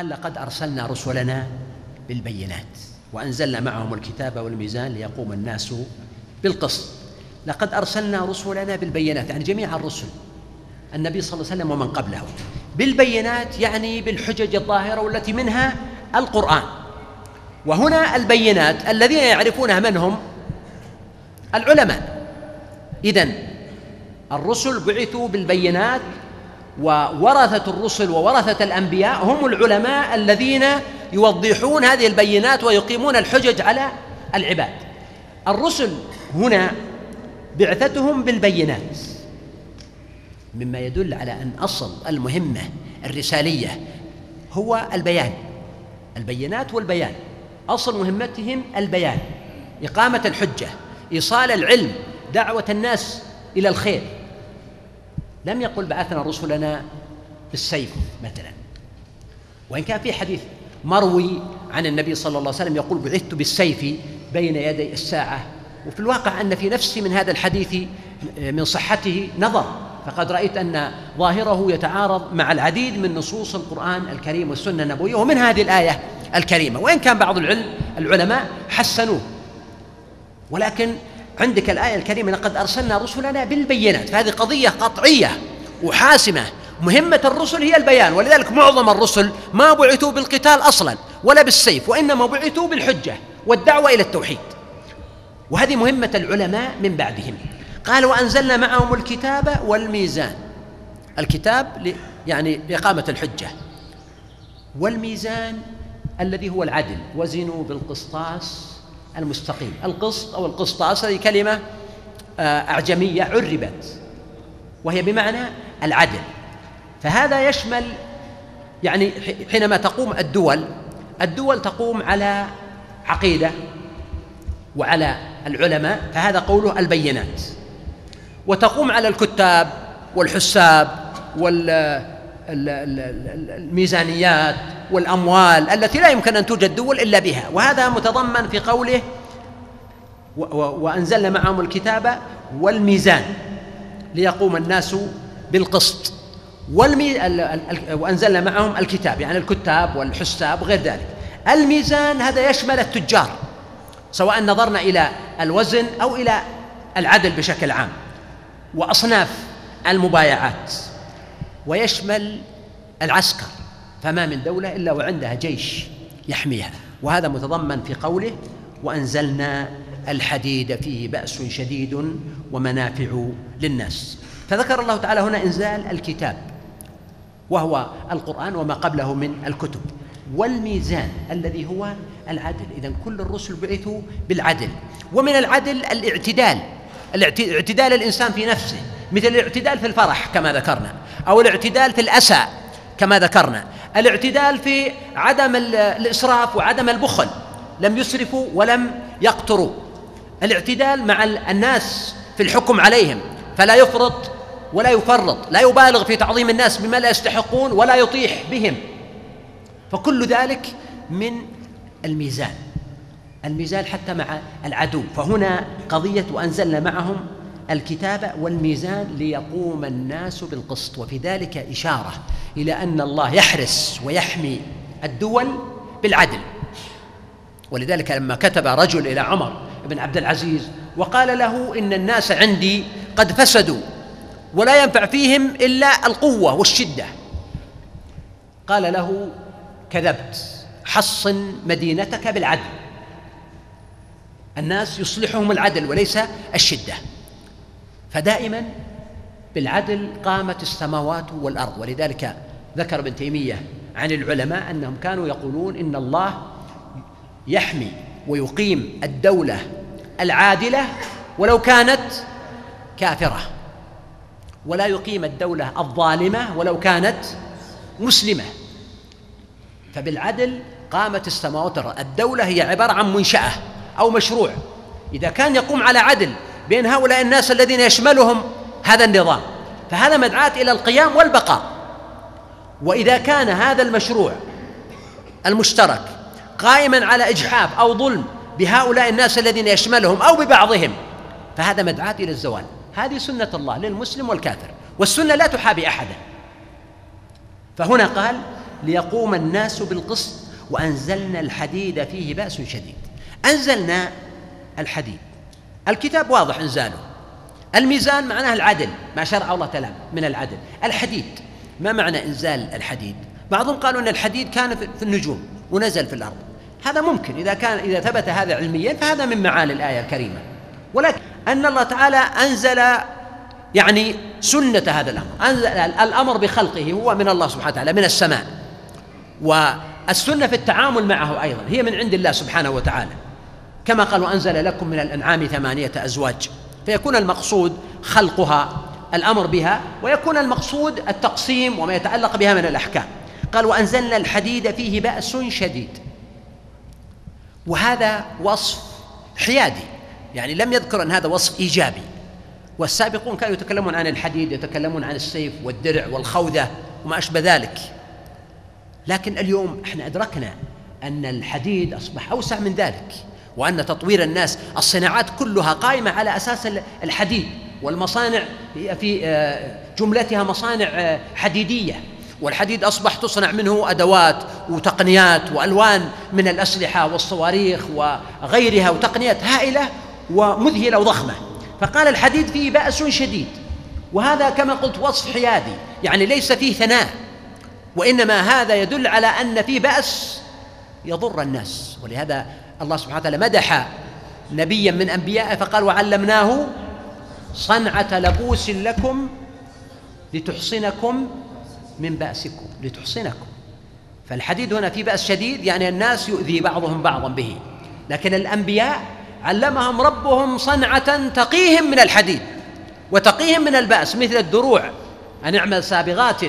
قال لقد أرسلنا رسلنا بالبينات وأنزلنا معهم الكتاب والميزان ليقوم الناس بالقسط. لقد أرسلنا رسلنا بالبينات يعني جميع الرسل النبي صلى الله عليه وسلم ومن قبله. بالبينات يعني بالحجج الظاهرة والتي منها القرآن. وهنا البينات الذين يعرفونها من هم؟ العلماء. إذن الرسل بعثوا بالبينات وورثة الرسل وورثة الأنبياء هم العلماء الذين يوضحون هذه البينات ويقيمون الحجج على العباد. الرسل هنا بعثتهم بالبينات مما يدل على أن أصل المهمة الرسالية هو البيان. البينات والبيان أصل مهمتهم البيان إقامة الحجة إيصال العلم دعوة الناس إلى الخير. لم يقل بعثنا رسلنا بالسيف مثلا. وإن كان في حديث مروي عن النبي صلى الله عليه وسلم يقول بعثت بالسيف بين يدي الساعة وفي الواقع أن في نفسي من هذا الحديث من صحته نظر. فقد رأيت أن ظاهره يتعارض مع العديد من نصوص القرآن الكريم والسنة النبوية ومن هذه الآية الكريمة. وإن كان بعض العلم العلماء حسنوه. ولكن عندك الآية الكريمة لقد أرسلنا رسلنا بالبينات. فهذه قضية قطعية وحاسمة. مهمة الرسل هي البيان ولذلك معظم الرسل ما بعثوا بالقتال أصلا ولا بالسيف وإنما بعثوا بالحجة والدعوة إلى التوحيد. وهذه مهمة العلماء من بعدهم. قال وأنزلنا معهم الكتاب والميزان. الكتاب يعني لإقامة الحجة. والميزان الذي هو العدل وزنوا بالقسطاس المستقيم. القسط أو القسطاس هذه كلمة آه، أعجمية عربت. وهي بمعنى العدل. فهذا يشمل يعني حينما تقوم الدول الدول تقوم على عقيدة وعلى العلماء فهذا قوله البينات. وتقوم على الكتاب والحساب والميزانيات والأموال التي لا يمكن أن توجد دول إلا بها. وهذا متضمن في قوله وأنزلنا معهم الكتاب والميزان ليقوم الناس بالقسط. وأنزلنا معهم الكتاب يعني الكتاب والحساب وغير ذلك. الميزان هذا يشمل التجار سواء نظرنا إلى الوزن أو إلى العدل بشكل عام. وأصناف المبايعات. ويشمل العسكر فما من دولة إلا وعندها جيش يحميها. وهذا متضمن في قوله وأنزلنا الحديد فيه بأس شديد ومنافع للناس. فذكر الله تعالى هنا إنزال الكتاب وهو القرآن وما قبله من الكتب. والميزان الذي هو العدل. إذا كل الرسل بعثوا بالعدل. ومن العدل الاعتدال. الاعتدال الإنسان في نفسه. مثل الاعتدال في الفرح كما ذكرنا. أو الاعتدال في الأسى كما ذكرنا. الاعتدال في عدم الإسراف وعدم البخل. لم يسرفوا ولم يقتروا. الاعتدال مع الناس في الحكم عليهم. فلا يفرط ولا يفرط. لا يبالغ في تعظيم الناس بما لا يستحقون ولا يطيح بهم. فكل ذلك من الميزان. الميزان حتى مع العدو. فهنا قضية وأنزلنا معهم الكتاب والميزان ليقوم الناس بالقسط وفي ذلك إشارة إلى أن الله يحرس ويحمي الدول بالعدل. ولذلك لما كتب رجل إلى عمر بن عبد العزيز وقال له إن الناس عندي قد فسدوا ولا ينفع فيهم إلا القوة والشدة. قال له كذبت حصن مدينتك بالعدل. الناس يصلحهم العدل وليس الشدة. فدائما بالعدل قامت السماوات والأرض. ولذلك ذكر ابن تيمية عن العلماء أنهم كانوا يقولون إن الله يحمي ويقيم الدولة العادلة ولو كانت كافرة ولا يقيم الدولة الظالمة ولو كانت مسلمة. فبالعدل قامت السماوات الدولة هي عبارة عن منشأة أو مشروع. إذا كان يقوم على عدل بين هؤلاء الناس الذين يشملهم هذا النظام. فهذا مدعاة إلى القيام والبقاء. وإذا كان هذا المشروع المشترك قائما على إجحاف أو ظلم بهؤلاء الناس الذين يشملهم أو ببعضهم فهذا مدعاة إلى الزوال. هذه سنة الله للمسلم والكافر والسنة لا تحابي أحدا. فهنا قال ليقوم الناس بالقسط وأنزلنا الحديد فيه بأس شديد. أنزلنا الحديد. الكتاب واضح إنزاله. الميزان معناه العدل ما شرع الله تعالى من العدل. الحديد ما معنى إنزال الحديد؟ بعضهم قالوا أن الحديد كان في النجوم ونزل في الأرض. هذا ممكن إذا كان إذا ثبت هذا علميا فهذا من معاني الآية الكريمة. ولكن أن الله تعالى أنزل يعني سنة هذا الأمر. أنزل الأمر بخلقه هو من الله سبحانه وتعالى من السماء. والسنة في التعامل معه أيضا هي من عند الله سبحانه وتعالى. كما قال وأنزل لكم من الأنعام ثمانية أزواج. فيكون المقصود خلقها الأمر بها ويكون المقصود التقسيم وما يتعلق بها من الأحكام. قال وأنزلنا الحديد فيه بأس شديد. وهذا وصف حيادي يعني لم يذكر أن هذا وصف إيجابي. والسابقون كانوا يتكلمون عن الحديد يتكلمون عن السيف والدرع والخوذة وما أشبه ذلك. لكن اليوم إحنا أدركنا أن الحديد أصبح أوسع من ذلك. وأن تطوير الناس الصناعات كلها قائمة على أساس الحديد والمصانع في آه، جملتها مصانع آه، حديدية. والحديد أصبح تصنع منه أدوات وتقنيات وألوان من الأسلحة والصواريخ وغيرها وتقنيات هائلة ومذهلة وضخمة. فقال الحديد فيه بأس شديد. وهذا كما قلت وصف حيادي يعني ليس فيه ثناء. وإنما هذا يدل على أن فيه بأس يضر الناس. ولهذا الله سبحانه وتعالى مدح نبيا من أنبيائه فقال وعلمناه صنعة لبوس لكم لتحصنكم من بأسكم. لتحصنكم. فالحديد هنا في بأس شديد يعني الناس يؤذي بعضهم بعضا به. لكن الأنبياء علمهم ربهم صنعة تقيهم من الحديد وتقيهم من البأس مثل الدروع. أن اعمل سابغات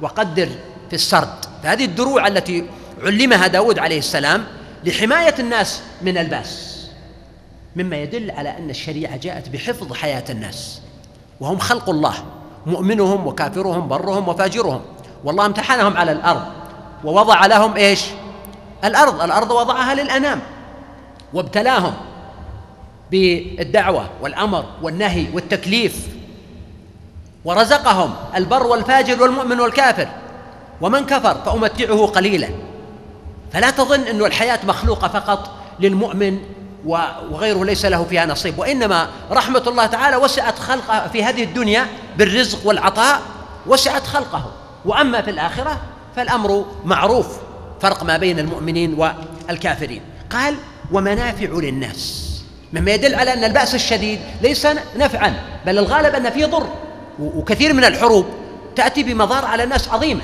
وقدر في السرد. فهذه الدروع التي علمها داود عليه السلام لحماية الناس من الباس مما يدل على أن الشريعة جاءت بحفظ حياة الناس وهم خلق الله مؤمنهم وكافرهم برهم وفاجرهم والله امتحنهم على الأرض ووضع لهم إيش؟ الأرض الأرض وضعها للأنام وابتلاهم بالدعوة والأمر والنهي والتكليف ورزقهم البر والفاجر والمؤمن والكافر ومن كفر فأمتعه قليلا. فلا تظن أن الحياة مخلوقة فقط للمؤمن وغيره ليس له فيها نصيب. وإنما رحمة الله تعالى وسعت خلقه في هذه الدنيا بالرزق والعطاء وسعت خلقه. وأما في الآخرة فالأمر معروف فرق ما بين المؤمنين والكافرين. قال ومنافع للناس. مما يدل على أن البأس الشديد ليس نفعا بل الغالب أن فيه ضر وكثير من الحروب تأتي بمضار على الناس عظيمة.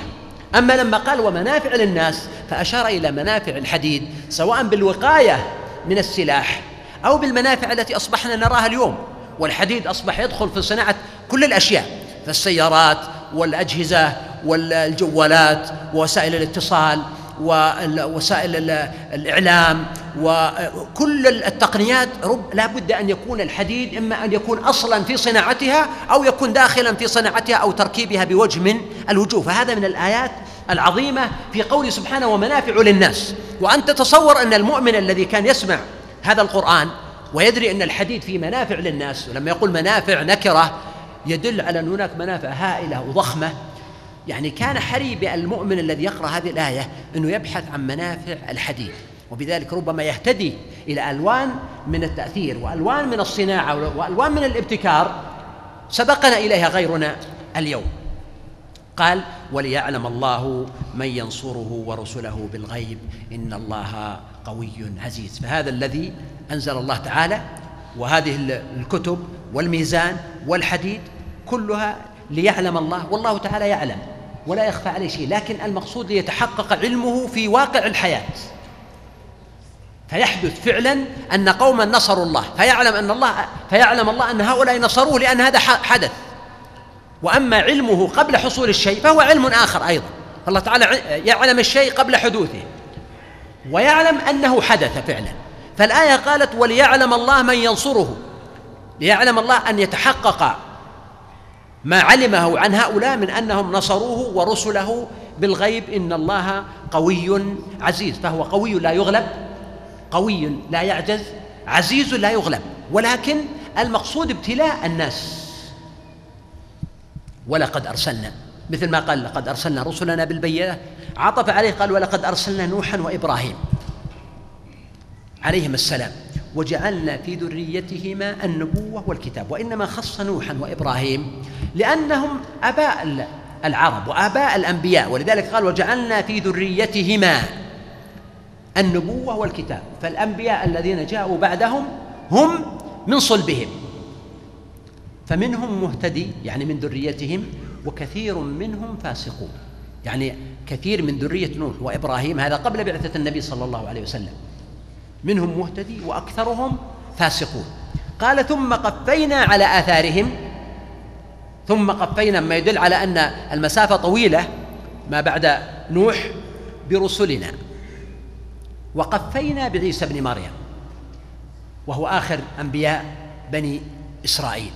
أما لما قال ومنافع للناس فأشار إلى منافع الحديد سواء بالوقاية من السلاح أو بالمنافع التي أصبحنا نراها اليوم. والحديد أصبح يدخل في صناعة كل الأشياء فالسيارات والأجهزة والجوالات ووسائل الاتصال. ووسائل الإعلام وكل التقنيات رب لا بد أن يكون الحديد إما أن يكون أصلا في صناعتها أو يكون داخلا في صناعتها أو تركيبها بوجه من الوجوه. فهذا من الآيات العظيمة في قول سبحانه ومنافع للناس. وأن تتصور أن المؤمن الذي كان يسمع هذا القرآن ويدري أن الحديد فيه منافع للناس ولما يقول منافع نكرة يدل على أن هناك منافع هائلة وضخمة يعني كان حري بالمؤمن الذي يقرأ هذه الآية أنه يبحث عن منافع الحديد. وبذلك ربما يهتدي إلى ألوان من التأثير وألوان من الصناعة وألوان من الابتكار. سبقنا إليها غيرنا اليوم. قال وليعلم الله من ينصره ورسله بالغيب إن الله قوي عزيز. فهذا الذي أنزل الله تعالى وهذه الكتب والميزان والحديد كلها ليعلم الله والله تعالى يعلم. ولا يخفى عليه شيء لكن المقصود ليتحقق علمه في واقع الحياة. فيحدث فعلا أن قوما نصروا الله فيعلم أن الله فيعلم الله أن هؤلاء نصروه لأن هذا حدث. وأما علمه قبل حصول الشيء فهو علم آخر أيضا. الله تعالى يعلم الشيء قبل حدوثه. ويعلم أنه حدث فعلا. فالآية قالت وليعلم الله من ينصره. ليعلم الله أن يتحقق ما علمه عن هؤلاء من أنهم نصروه ورسله بالغيب إن الله قوي عزيز. فهو قوي لا يغلب قوي لا يعجز عزيز لا يغلب. ولكن المقصود ابتلاء الناس. ولقد أرسلنا مثل ما قال لقد أرسلنا رسلنا بالبينات. عطف عليه قال ولقد أرسلنا نوحا وإبراهيم عليهما السلام. وجعلنا في ذريتهما النبوة والكتاب وإنما خص نوحا وإبراهيم لأنهم أباء العرب وآباء الأنبياء ولذلك قال وجعلنا في ذريتهما النبوة والكتاب. فالأنبياء الذين جاءوا بعدهم هم من صلبهم فمنهم مهتدي يعني من ذريتهم وكثير منهم فاسقون. يعني كثير من ذرية نوح وإبراهيم هذا قبل بعثة النبي صلى الله عليه وسلم. منهم مهتدي وأكثرهم فاسقون. قال ثم قفينا على آثارهم. ثم قفينا ما يدل على أن المسافة طويلة ما بعد نوح برسلنا. وقفينا بعيسى بن مريم وهو آخر أنبياء بني إسرائيل.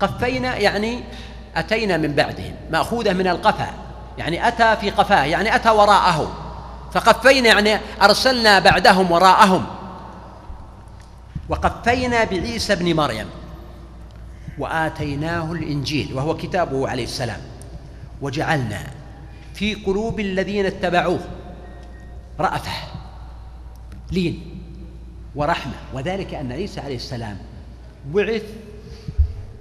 قفينا يعني أتينا من بعدهم مأخوذة من القفا يعني أتى في قفاه يعني أتى وراءه. فقفينا يعني أرسلنا بعدهم وراءهم. وقفينا بعيسى بن مريم. وآتيناه الإنجيل وهو كتابه عليه السلام. وجعلنا في قلوب الذين اتبعوه رأفة لين ورحمة. وذلك أن عيسى عليه السلام بعث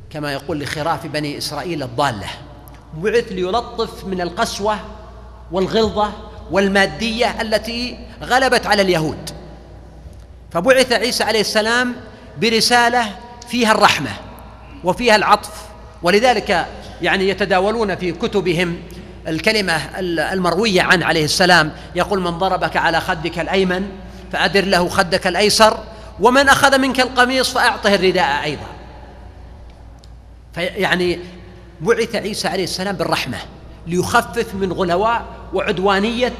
كما يقول لخراف بني إسرائيل الضالة بعث ليلطف من القسوة والغلظة والمادية التي غلبت على اليهود. فبعث عيسى عليه السلام برسالة فيها الرحمة وفيها العطف ولذلك يعني يتداولون في كتبهم الكلمة المروية عن عليه السلام يقول من ضربك على خدك الأيمن فأدر له خدك الأيسر ومن أخذ منك القميص فأعطه الرداء أيضا. فيعني بعث عيسى عليه السلام بالرحمة ليخفف من غلواء وعدوانية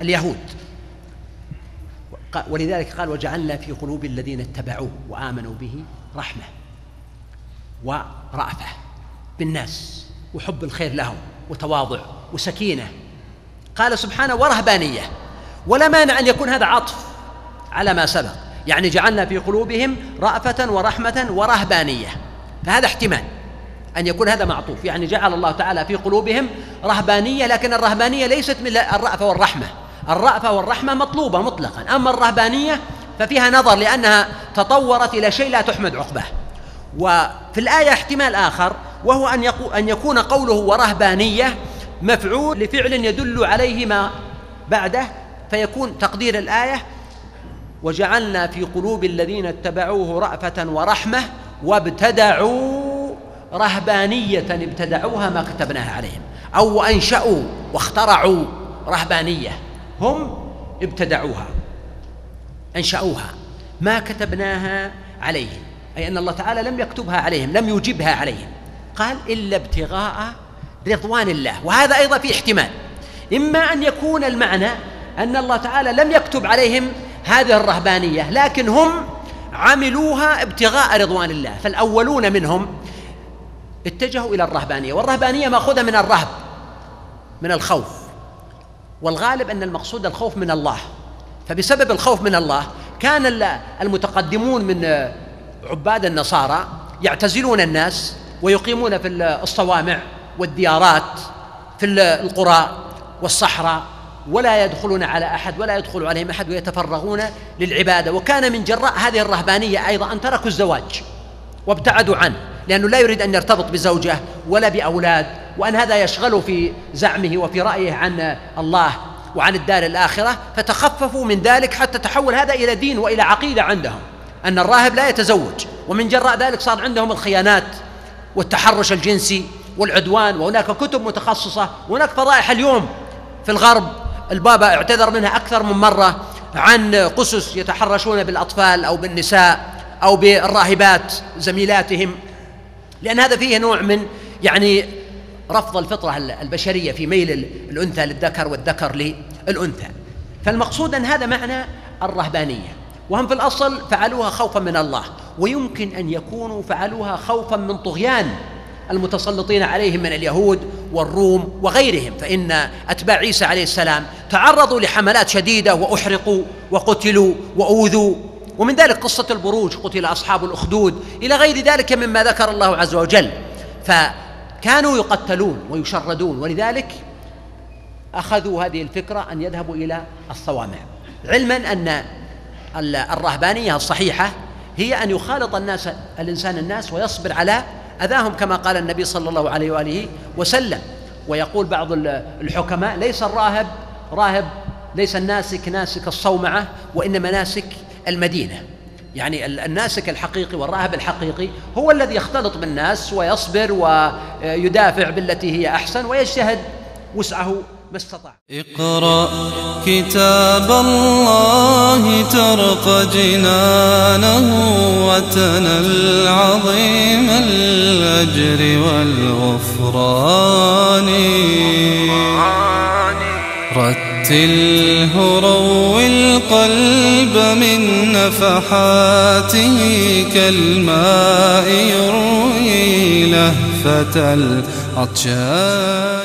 اليهود. ولذلك قال وجعلنا في قلوب الذين اتبعوه وآمنوا به رحمة ورأفة بالناس وحب الخير لهم وتواضع وسكينة. قال سبحانه ورهبانية. ولا مانع أن يكون هذا عطف على ما سبق. يعني جعلنا في قلوبهم رأفة ورحمة ورهبانية. فهذا احتمال. أن يكون هذا معطوف يعني جعل الله تعالى في قلوبهم رهبانية لكن الرهبانية ليست من الرأفة والرحمة. الرأفة والرحمة مطلوبة مطلقا. أما الرهبانية ففيها نظر لأنها تطورت إلى شيء لا تحمد عقباه. وفي الآية احتمال آخر وهو أن, أن يكون قوله ورهبانية مفعول لفعل يدل عليه ما بعده فيكون تقدير الآية وجعلنا في قلوب الذين اتبعوه رأفة ورحمة وابتدعوا رهبانية ابتدعوها ما كتبناها عليهم. أو أنشأوا واخترعوا رهبانية. هم ابتدعوها. أنشأوها. ما كتبناها عليهم. أي أن الله تعالى لم يكتبها عليهم لم يجبها عليهم. قال إلا ابتغاء رضوان الله. وهذا أيضا في احتمال. إما أن يكون المعنى أن الله تعالى لم يكتب عليهم هذه الرهبانية لكن هم عملوها ابتغاء رضوان الله. فالأولون منهم اتجهوا إلى الرهبانية والرهبانية مأخوذة من الرهب من الخوف. والغالب أن المقصود الخوف من الله. فبسبب الخوف من الله كان المتقدمون من عباد النصارى يعتزلون الناس ويقيمون في الصوامع والديارات في القرى والصحراء ولا يدخلون على أحد ولا يدخل عليهم أحد ويتفرغون للعبادة. وكان من جراء هذه الرهبانية أيضا أن تركوا الزواج وابتعدوا عنه. لأنه لا يريد أن يرتبط بزوجه ولا بأولاد وأن هذا يشغله في زعمه وفي رأيه عن الله وعن الدار الآخرة فتخففوا من ذلك حتى تحول هذا إلى دين وإلى عقيدة عندهم أن الراهب لا يتزوج ومن جراء ذلك صار عندهم الخيانات والتحرش الجنسي والعدوان وهناك كتب متخصصة وهناك فضائح اليوم في الغرب البابا اعتذر منها أكثر من مرة عن قسس يتحرشون بالأطفال أو بالنساء أو بالراهبات زميلاتهم. لأن هذا فيه نوع من يعني رفض الفطرة البشرية في ميل الأنثى للذكر والذكر للأنثى. فالمقصود أن هذا معنى الرهبانية. وهم في الأصل فعلوها خوفا من الله ويمكن أن يكونوا فعلوها خوفا من طغيان المتسلطين عليهم من اليهود والروم وغيرهم. فإن أتباع عيسى عليه السلام تعرضوا لحملات شديدة وأحرقوا وقتلوا وأوذوا ومن ذلك قصة البروج قتل أصحاب الأخدود إلى غير ذلك مما ذكر الله عز وجل. فكانوا يقتلون ويشردون ولذلك أخذوا هذه الفكرة أن يذهبوا إلى الصوامع. علما أن الرهبانية الصحيحة هي أن يخالط الناس الإنسان الناس ويصبر على أذاهم كما قال النبي صلى الله عليه وآله وسلم. ويقول بعض الحكماء ليس الراهب راهب ليس الناسك ناسك الصومعة وإنما ناسك المدينة. يعني الناسك الحقيقي والراهب الحقيقي هو الذي يختلط بالناس ويصبر ويدافع بالتي هي أحسن ويجتهد وسعه ما استطاع. اقرأ كتاب الله ترق جنانه وتنل عظيم الأجر والغفران. رتله روي القلب من نفحاته كالماء يروي لهفة العطشان